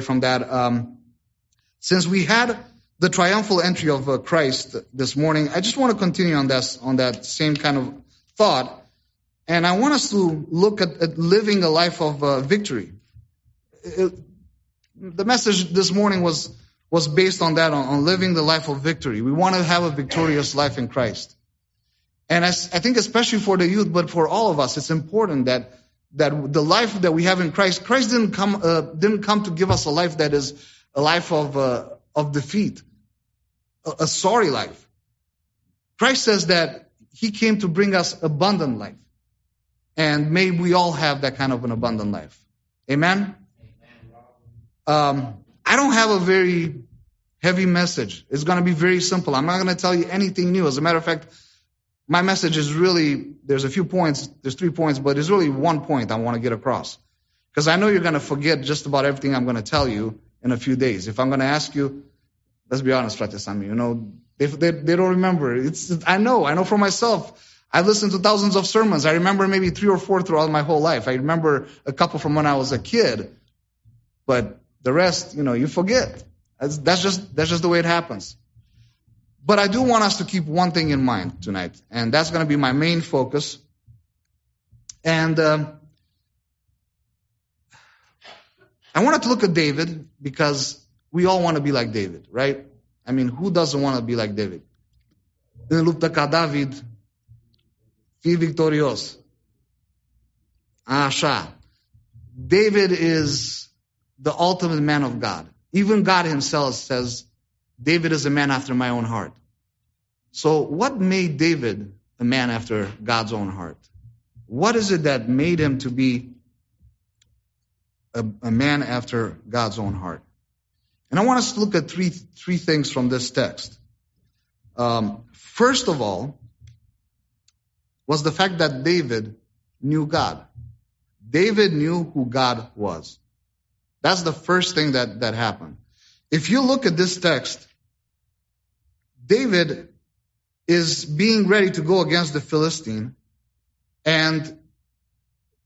from that. Um, since we had the triumphal entry of uh, Christ this morning, I just want to continue on that on that same kind of thought, and I want us to look at, at living a life of uh, victory. It, the message this morning was was based on that, on, on, living the life of victory. We want to have a victorious life in Christ. And I, I think especially for the youth, but for all of us, it's important that that the life that we have in Christ, Christ didn't come uh, didn't come to give us a life that is a life of uh, of defeat, a, a sorry life. Christ says that He came to bring us abundant life, and may we all have that kind of an abundant life. Amen. Um, I don't have a very heavy message. It's going to be very simple. I'm not going to tell you anything new. As a matter of fact, my message is really, there's a few points, there's three points, but there's really one point I want to get across. Because I know you're going to forget just about everything I'm going to tell you in a few days. If I'm going to ask you, let's be honest, Frate Sami, you know, they, they, they don't remember. It's, I know, I know for myself. I've listened to thousands of sermons. I remember maybe three or four throughout my whole life. I remember a couple from when I was a kid. But the rest, you know, you forget. That's, that's just, that's just the way it happens. But I do want us to keep one thing in mind tonight, and that's going to be my main focus. And um, I wanted to look at David because we all want to be like David, right? I mean, who doesn't want to be like David? În luptă ca David, fii victorios. Așa. David is the ultimate man of God. Even God himself says, David is a man after my own heart. So, what made David a man after God's own heart? What is it that made him to be a, a man after God's own heart? And I want us to look at three, three things from this text. Um, first of all, was the fact that David knew God. David knew who God was. That's the first thing that, that happened. If you look at this text, David is being ready to go against the Philistine, and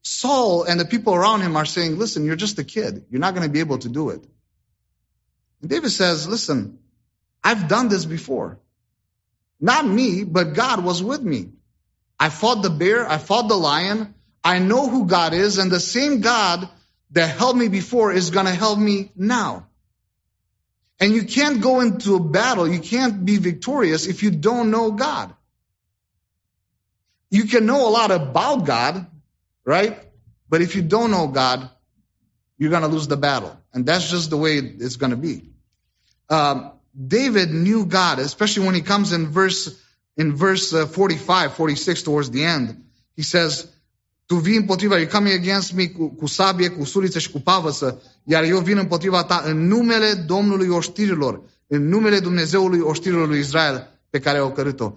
Saul and the people around him are saying, Listen, you're just a kid. You're not going to be able to do it. And David says, Listen, I've done this before. Not me, but God was with me. I fought the bear, I fought the lion. I know who God is, and the same God that helped me before is going to help me now. And you can't go into a battle, you can't be victorious if you don't know God. You can know a lot about God, right? But if you don't know God, you're going to lose the battle. And that's just the way it's going to be. Um, David knew God, especially when he comes in verse in verse uh, 45, 46 towards the end. He says, Tu vii împotriva, you're coming against me cu, cu sabie, cu suliță și cu pavăsă, iar eu vin împotriva ta în numele Domnului oștirilor, în numele Dumnezeului oștirilor lui Israel pe care au cărât-o.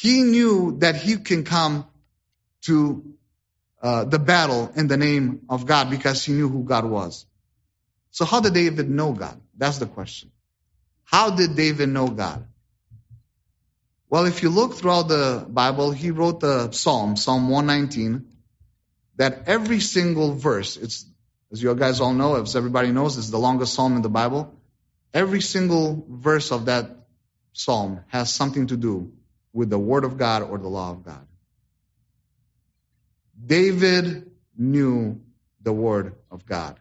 He knew that he can come to uh, the battle in the name of God because he knew who God was. So how did David know God? That's the question. How did David know God? Well, if you look throughout the Bible, he wrote the Psalm, Psalm 119, that every single verse, it's, as you guys all know, as everybody knows, it's the longest psalm in the Bible. Every single verse of that psalm has something to do with the Word of God or the law of God. David knew the Word of God.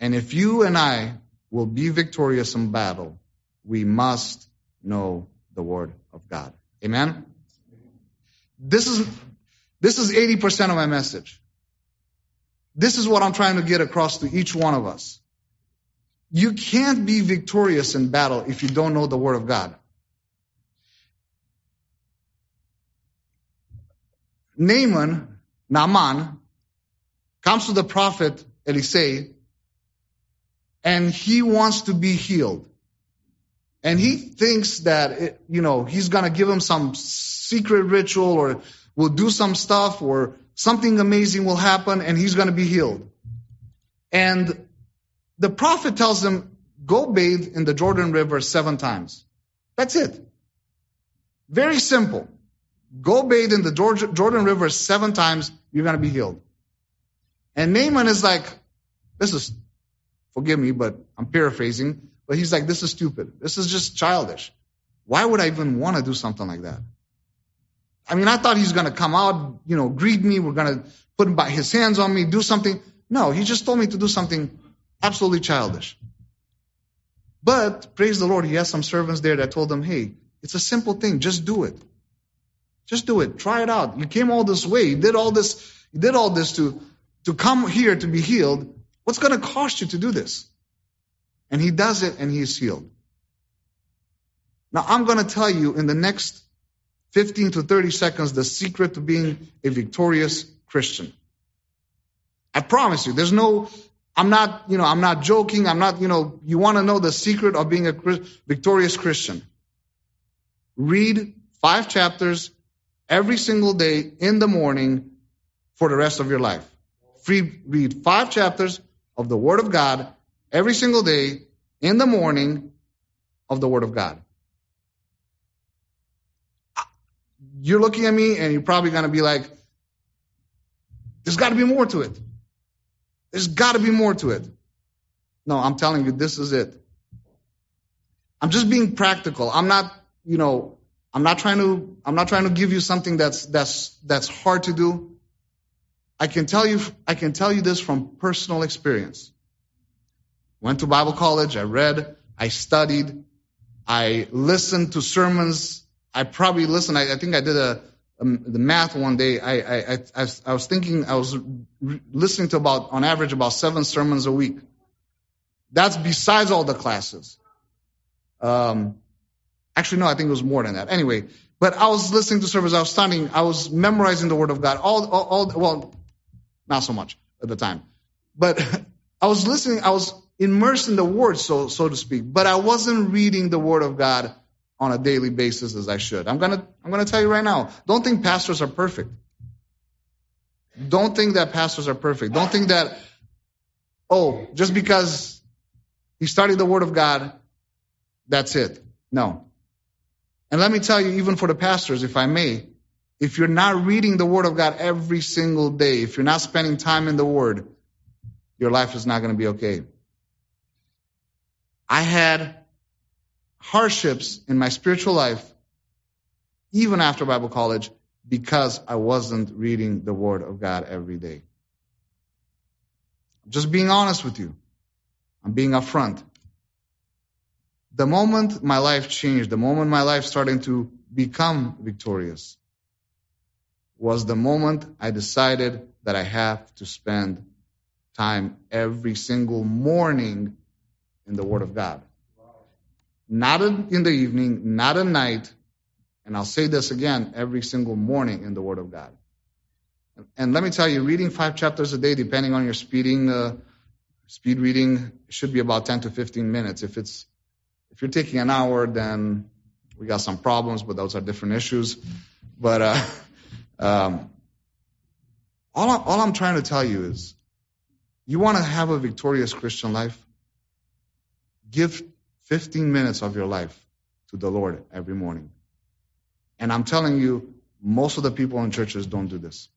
And if you and I will be victorious in battle, we must know the Word of God. Amen? This is this is 80% of my message. This is what I'm trying to get across to each one of us. You can't be victorious in battle if you don't know the Word of God. Naaman, Naaman, comes to the prophet Elisha, and he wants to be healed. And he thinks that, it, you know, he's going to give him some secret ritual or will do some stuff or something amazing will happen and he's going to be healed. And the prophet tells him, go bathe in the Jordan River seven times. That's it. Very simple. Go bathe in the Jordan River seven times, you're going to be healed. And Naaman is like, this is Forgive me, but I'm paraphrasing. But he's like, this is stupid. This is just childish. Why would I even want to do something like that? I mean, I thought he's going to come out, you know, greet me. We're going to put his hands on me, do something. No, he just told me to do something absolutely childish. But praise the Lord, he has some servants there that told him, hey, it's a simple thing. Just do it. Just do it. Try it out. You came all this way. You did all this. You did all this to, to come here to be healed. What's going to cost you to do this? And he does it and he's healed. Now I'm going to tell you in the next 15 to 30 seconds the secret to being a victorious Christian. I promise you, there's no, I'm not, you know, I'm not joking. I'm not, you know, you want to know the secret of being a victorious Christian. Read five chapters every single day in the morning for the rest of your life. Free, read five chapters of the Word of God every single day in the morning of the Word of God. You're looking at me and you're probably going to be like, there's got to be more to it. There's got to be more to it. No, I'm telling you, this is it. I'm just being practical. I'm not, you know, I'm not trying to, I'm not trying to give you something that's, that's, that's hard to do. I can tell you, I can tell you this from personal experience. Went to Bible college. I read. I studied. I listened to sermons. I probably listened. I, I think I did a, a, the math one day. I, I, I, I was thinking I was listening to about, on average, about seven sermons a week. That's besides all the classes. Um, actually, no, I think it was more than that. Anyway, but I was listening to sermons. I was studying. I was memorizing the Word of God. All, all, all well, not so much at the time, but I was listening. I was immersed in the word, so so to speak. But I wasn't reading the word of God on a daily basis as I should. I'm gonna I'm gonna tell you right now. Don't think pastors are perfect. Don't think that pastors are perfect. Don't think that oh, just because he studied the word of God, that's it. No. And let me tell you, even for the pastors, if I may, if you're not reading the Word of God every single day, if you're not spending time in the Word, your life is not going to be okay. I had hardships in my spiritual life, even after Bible college, because I wasn't reading the Word of God every day. I'm just being honest with you. I'm being upfront. The moment my life changed, the moment my life started to become victorious, was the moment I decided that I have to spend time every single morning in the Word of God. Not in the evening, not at night, and I'll say this again every single morning in the Word of God. And let me tell you, reading five chapters a day, depending on your speeding, uh, speed reading, should be about 10 to 15 minutes. If it's, if you're taking an hour, then we got some problems, but those are different issues. But, uh, um, all, I, all I'm trying to tell you is, you want to have a victorious Christian life? Give 15 minutes of your life to the Lord every morning. And I'm telling you, most of the people in churches don't do this.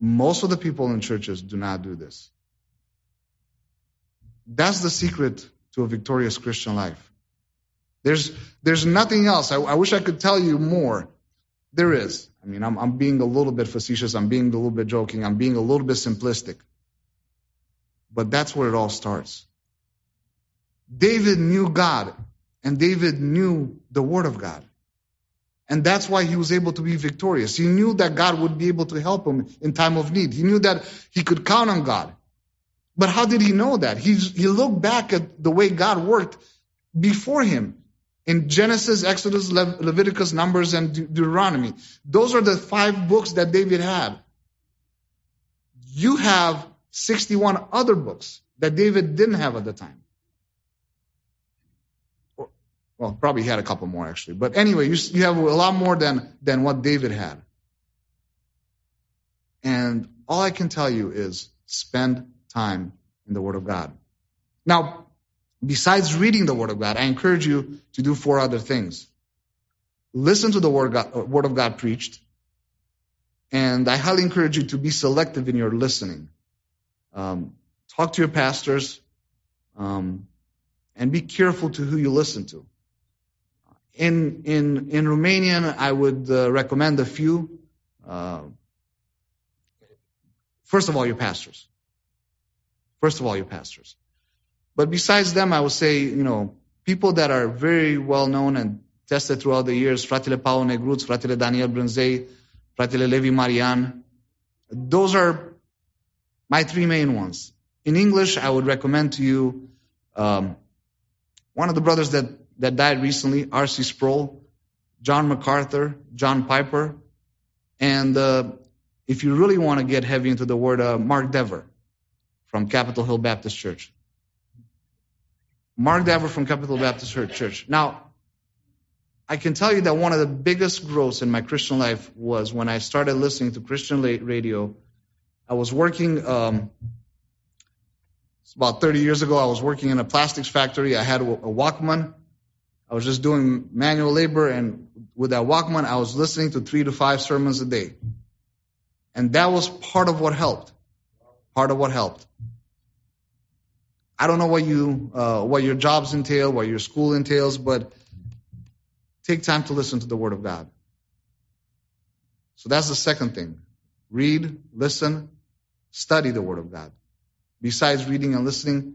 Most of the people in churches do not do this. That's the secret to a victorious Christian life. There's, there's nothing else. I, I wish I could tell you more. There is. I mean, I'm, I'm being a little bit facetious. I'm being a little bit joking. I'm being a little bit simplistic. But that's where it all starts. David knew God, and David knew the Word of God. And that's why he was able to be victorious. He knew that God would be able to help him in time of need. He knew that he could count on God. But how did he know that? He, he looked back at the way God worked before him in Genesis, Exodus, Le- Leviticus, Numbers, and De- Deuteronomy. Those are the five books that David had. You have 61 other books that David didn't have at the time. Well, probably he had a couple more actually. But anyway, you, you have a lot more than, than what David had. And all I can tell you is spend time in the Word of God. Now, besides reading the Word of God, I encourage you to do four other things. Listen to the Word, God, Word of God preached. And I highly encourage you to be selective in your listening. Um, talk to your pastors, um, and be careful to who you listen to. In in in Romanian, I would uh, recommend a few. Uh, first of all, your pastors. First of all, your pastors. But besides them, I would say, you know, people that are very well known and tested throughout the years, fratele Paul Negruț, fratele Daniel Brânzei, fratele Levi Marian. Those are my three main ones. In English, I would recommend to you um, one of the brothers that, that died recently, R.C. Sproul, John MacArthur, John Piper, and uh, if you really want to get heavy into the word, uh, Mark Dever from Capitol Hill Baptist Church. Mark Dever from Capitol Baptist Church. Now, I can tell you that one of the biggest growths in my Christian life was when I started listening to Christian radio. I was working, um, about 30 years ago, I was working in a plastics factory. I had a, a Walkman. I was just doing manual labor, and with that Walkman, I was listening to three to five sermons a day. And that was part of what helped. Part of what helped. I don't know what you, uh, what your jobs entail, what your school entails, but Take time to listen to the Word of God. So that's the second thing. Read, listen, study the Word of God. Besides reading and listening,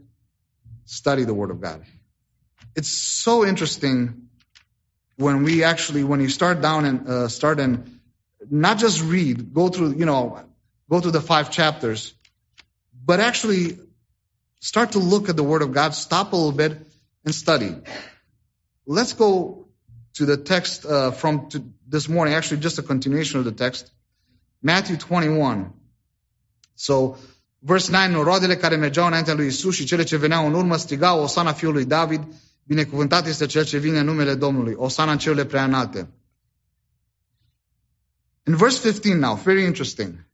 study the Word of God. It's so interesting when we actually, when you start down and uh, start and not just read, go through, you know, go through the five chapters, but actually start to look at the Word of God, stop a little bit and study. Let's go to the text uh, from this morning, actually just a continuation of the text, Matthew 21. So, verse 9, noroadele care mergeau înaintea lui Isus și cele ce veneau în urmă strigau Osana fiului David, binecuvântat este cel ce vine în numele Domnului, Osana în cerurile prea înalte. In verse 15 now, very interesting.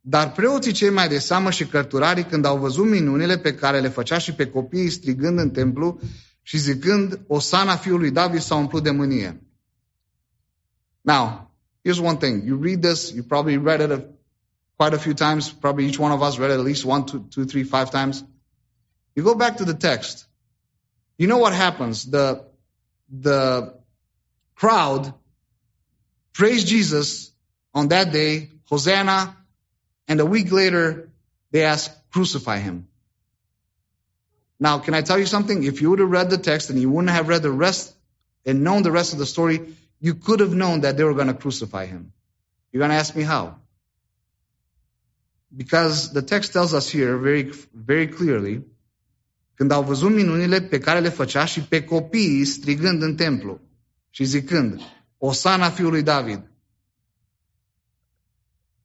Dar preoții cei mai de seamă și cărturarii, când au văzut minunile pe care le făcea și pe copiii strigând în templu și zicând, Osana fiului David s-a umplut de mânie. Now, here's one thing. You read this, you probably read it a, quite a few times. Probably each one of us read it at least one, two, two, three, five times. You go back to the text. You know what happens? The, the crowd praised Jesus on that day, Hosanna, and a week later, they ask, crucify him. Now, can I tell you something? If you would have read the text and you wouldn't have read the rest and known the rest of the story, you could have known that they were going to crucify him. You're going to ask me how? Because the text tells us here very, very clearly, când au văzut minunile pe care le făcea și pe copiii strigând în templu și zicând, Osana fiului David.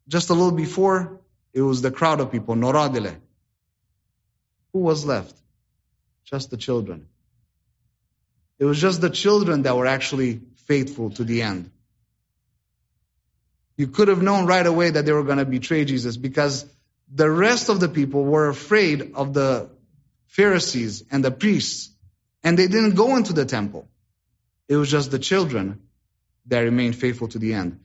Just a little before, it was the crowd of people, norodele. Who was left? Just the children. It was just the children that were actually faithful to the end. You could have known right away that they were going to betray Jesus because the rest of the people were afraid of the Pharisees and the priests, and they didn't go into the temple. It was just the children that remained faithful to the end.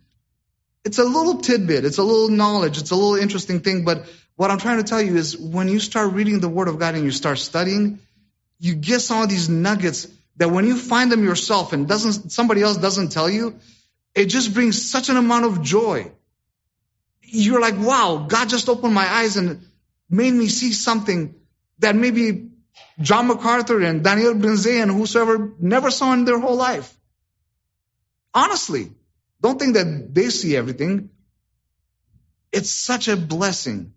It's a little tidbit, it's a little knowledge, it's a little interesting thing, but what I'm trying to tell you is when you start reading the Word of God and you start studying, you get some of these nuggets that when you find them yourself and doesn't somebody else doesn't tell you, it just brings such an amount of joy. You're like, wow, God just opened my eyes and made me see something that maybe John MacArthur and Daniel Brânzei and whosoever never saw in their whole life. Honestly, don't think that they see everything. It's such a blessing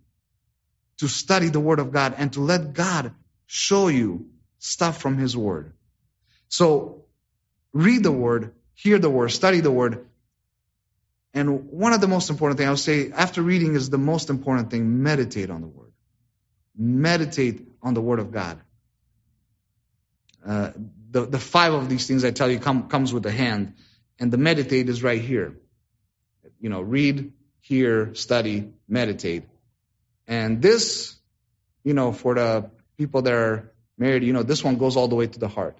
to study the Word of God and to let God show you stuff from His Word. So read the Word, hear the Word, study the Word. And one of the most important things I would say after reading is the most important thing meditate on the Word. Meditate on the Word of God. Uh, the, the five of these things I tell you come, comes with a hand, and the meditate is right here. You know, read, hear, study, meditate. And this, you know, for the people that are married, you know, this one goes all the way to the heart.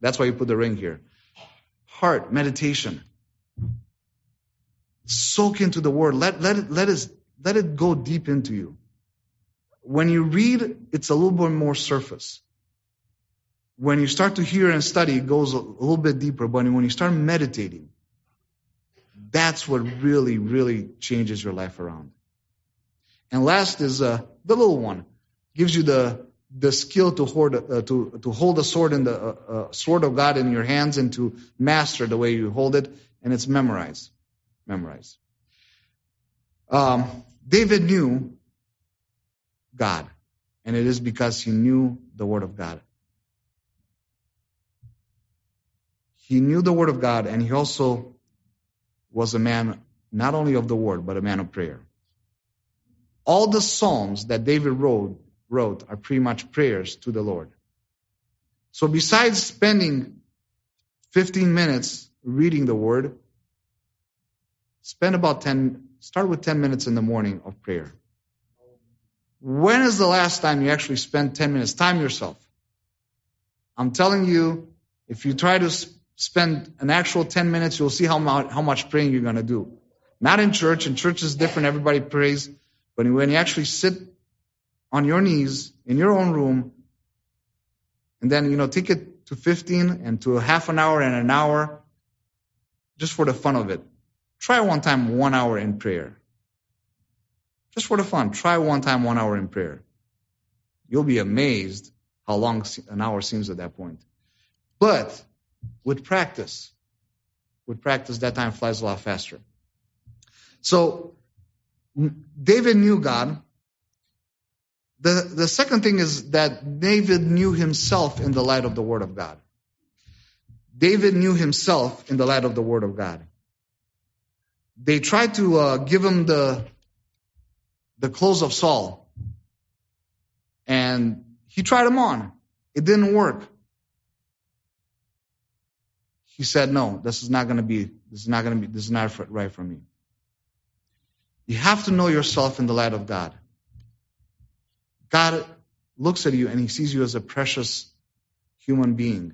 That's why you put the ring here. Heart, meditation. Soak into the word. Let, let it, let it, let it go deep into you. When you read, it's a little bit more surface. When you start to hear and study, it goes a little bit deeper. But when you start meditating, that's what really, really changes your life around. And last is uh, the little one. Gives you the the skill to hold uh, to to hold a sword in the uh, uh, sword of God in your hands and to master the way you hold it, and it's memorized. Memorized. Um, David knew God, and it is because he knew the Word of God. He knew the Word of God, and he also was a man not only of the Word, but a man of prayer. All the Psalms that David wrote, wrote are pretty much prayers to the Lord. So besides spending 15 minutes reading the Word, spend about 10, start with 10 minutes in the morning of prayer. When is the last time you actually spent 10 minutes? Time yourself. I'm telling you, if you try to spend an actual 10 minutes, you'll see how much, how much praying you're going to do. Not in church. In church is different. Everybody prays. But when you actually sit on your knees in your own room, and then, you know, take it to 15 and to a half an hour and an hour, just for the fun of it. Try one time one hour in prayer. Just for the fun. Try one time one hour in prayer. You'll be amazed how long an hour seems at that point. But with practice, with practice, that time flies a lot faster. So David knew God. The, the second thing is that David knew himself in the light of the Word of God. David knew himself in the light of the Word of God. They tried to uh, give him the, the clothes of Saul. And he tried them on. It didn't work. He said, no, this is not going to be, this is not going to be, this is not right for me. You have to know yourself in the light of God. God looks at you and he sees you as a precious human being.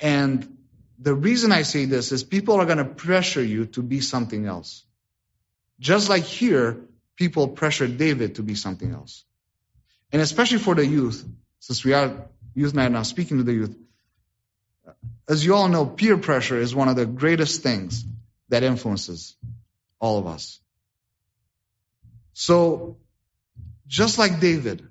And the reason I say this is people are going to pressure you to be something else. Just like here, people pressured David to be something else. And especially for the youth, since we are youth night now speaking to the youth, uh, as you all know, peer pressure is one of the greatest things that influences all of us. So, just like David,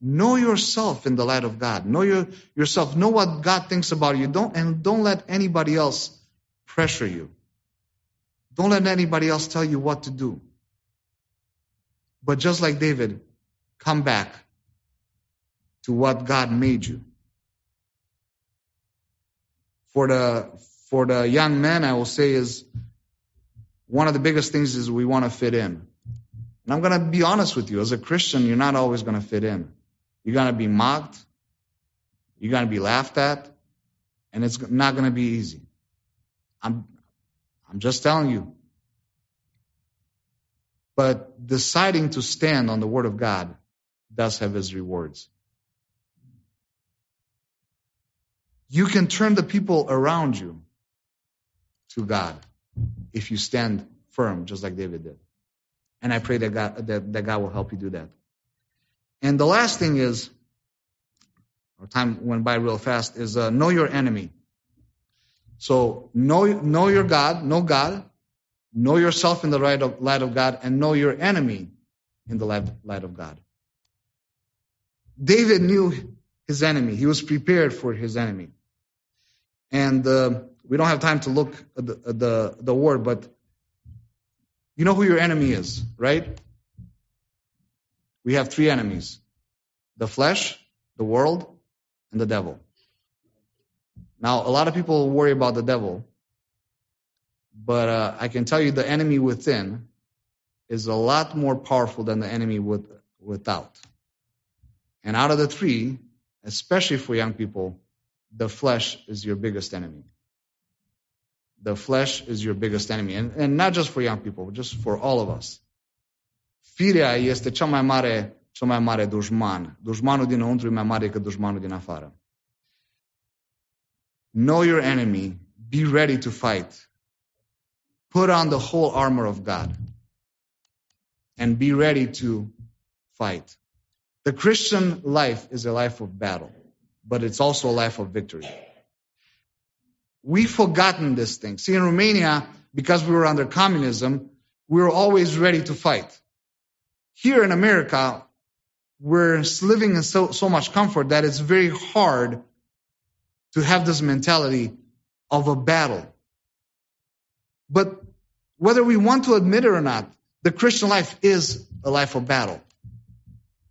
know yourself in the light of God. Know your, yourself. Know what God thinks about you. Don't, and don't let anybody else pressure you. Don't let anybody else tell you what to do. But just like David, come back to what God made you. For the, for the young men, I will say is one of the biggest things is we want to fit in. And I'm going to be honest with you. As a Christian, you're not always going to fit in. You're going to be mocked. You're going to be laughed at. And it's not going to be easy. I'm, I'm just telling you. But deciding to stand on the Word of God does have its rewards. You can turn the people around you to God if you stand firm, just like David did. And I pray that God, that, that God will help you do that. And the last thing is, our time went by real fast, is uh, know your enemy. So know, know your God, know God, know yourself in the light of, light of God, and know your enemy in the light, light of God. David knew his enemy. He was prepared for his enemy. And uh, we don't have time to look at the, at the, the word, but you know who your enemy is, right? We have three enemies the flesh, the world, and the devil. Now, a lot of people worry about the devil, but uh, I can tell you the enemy within is a lot more powerful than the enemy with, without. And out of the three, especially for young people, the flesh is your biggest enemy the flesh is your biggest enemy. And, and not just for young people, just for all of us. Firea este cea mai mare, cel mai mare dușman. Dușmanul dinăuntru e mai mare decât dușmanul din afară. Know your enemy. Be ready to fight. Put on the whole armor of God. and be ready to fight. The Christian life is a life of battle, but it's also a life of victory. We've forgotten this thing. See, in Romania, because we were under communism, we were always ready to fight. Here in America, we're living in so, so much comfort that it's very hard to have this mentality of a battle. But whether we want to admit it or not, the Christian life is a life of battle.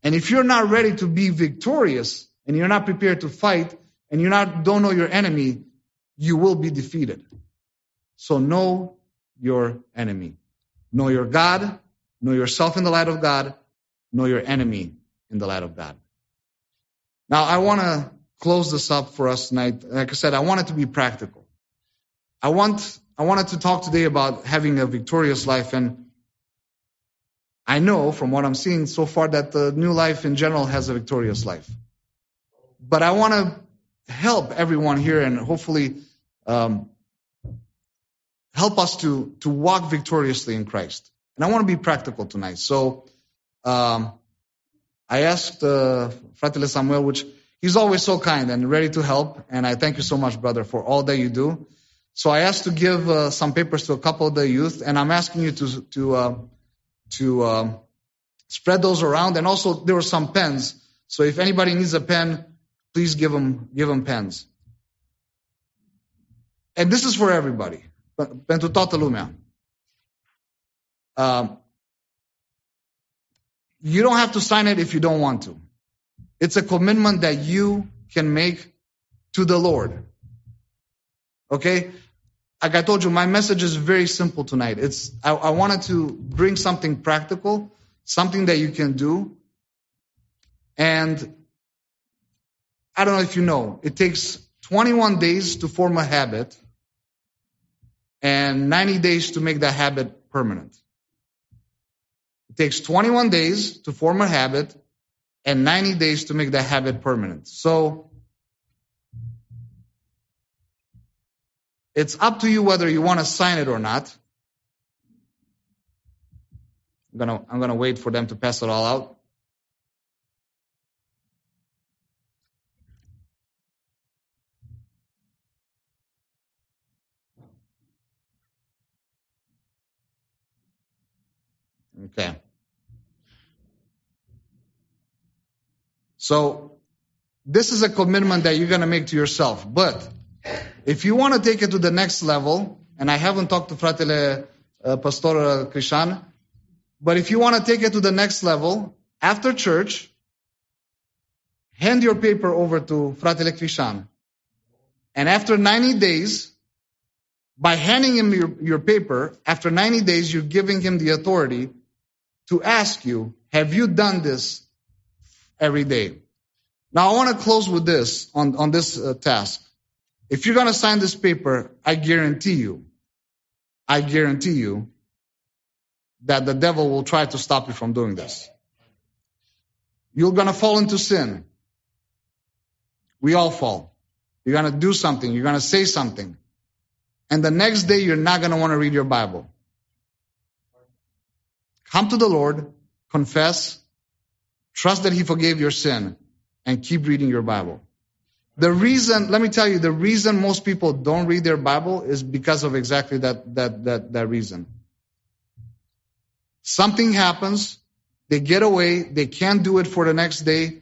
And if you're not ready to be victorious and you're not prepared to fight and you don't know your enemy, you will be defeated. So know your enemy. Know your God, know yourself in the light of God, know your enemy in the light of God. Now I want to close this up for us tonight. Like I said, I want it to be practical. I want I wanted to talk today about having a victorious life and I know from what I'm seeing so far that the new life in general has a victorious life. But I want to help everyone here and hopefully um, help us to, to walk victoriously in Christ. And I want to be practical tonight. So um, I asked uh, Fratele Samuel, which he's always so kind and ready to help. And I thank you so much, brother, for all that you do. So I asked to give uh, some papers to a couple of the youth, and I'm asking you to to uh, to um, spread those around. And also, there were some pens. So if anybody needs a pen, please give them, give them pens. And this is for everybody. Pentru toată lumea. Um, you don't have to sign it if you don't want to. It's a commitment that you can make to the Lord. Okay? like I told you, my message is very simple tonight. It's I, I wanted to bring something practical, something that you can do. And I don't know if you know, it takes 21 days to form a habit and 90 days to make that habit permanent. It takes 21 days to form a habit and 90 days to make that habit permanent. So It's up to you whether you want to sign it or not. I'm gonna, I'm gonna wait for them to pass it all out. Okay. So this is a commitment that you're going to make to yourself. But if you want to take it to the next level, and I haven't talked to fratele uh, Pastor Krishan, but if you want to take it to the next level, after church, hand your paper over to fratele Krishan. And after 90 days, by handing him your, your paper, after 90 days, you're giving him the authority to ask you, have you done this every day? Now I want to close with this on, on this uh, task. If you're going to sign this paper, I guarantee you, I guarantee you that the devil will try to stop you from doing this. You're going to fall into sin. We all fall. You're going to do something. You're going to say something. And the next day, you're not going to want to read your Bible. Come to the Lord, confess, trust that He forgave your sin, and keep reading your Bible. The reason, let me tell you, the reason most people don't read their Bible is because of exactly that, that, that, that reason. Something happens, they get away, they can't do it for the next day,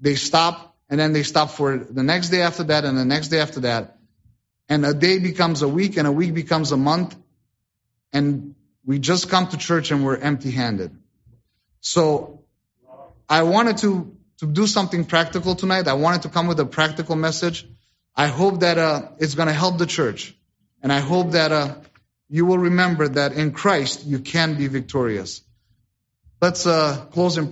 they stop, and then they stop for the next day after that, and the next day after that. And a day becomes a week, and a week becomes a month, and we just come to church and we're empty handed. So I wanted to to do something practical tonight. I wanted to come with a practical message. I hope that uh, it's going to help the church. And I hope that uh, you will remember that in Christ you can be victorious. Let's uh, close in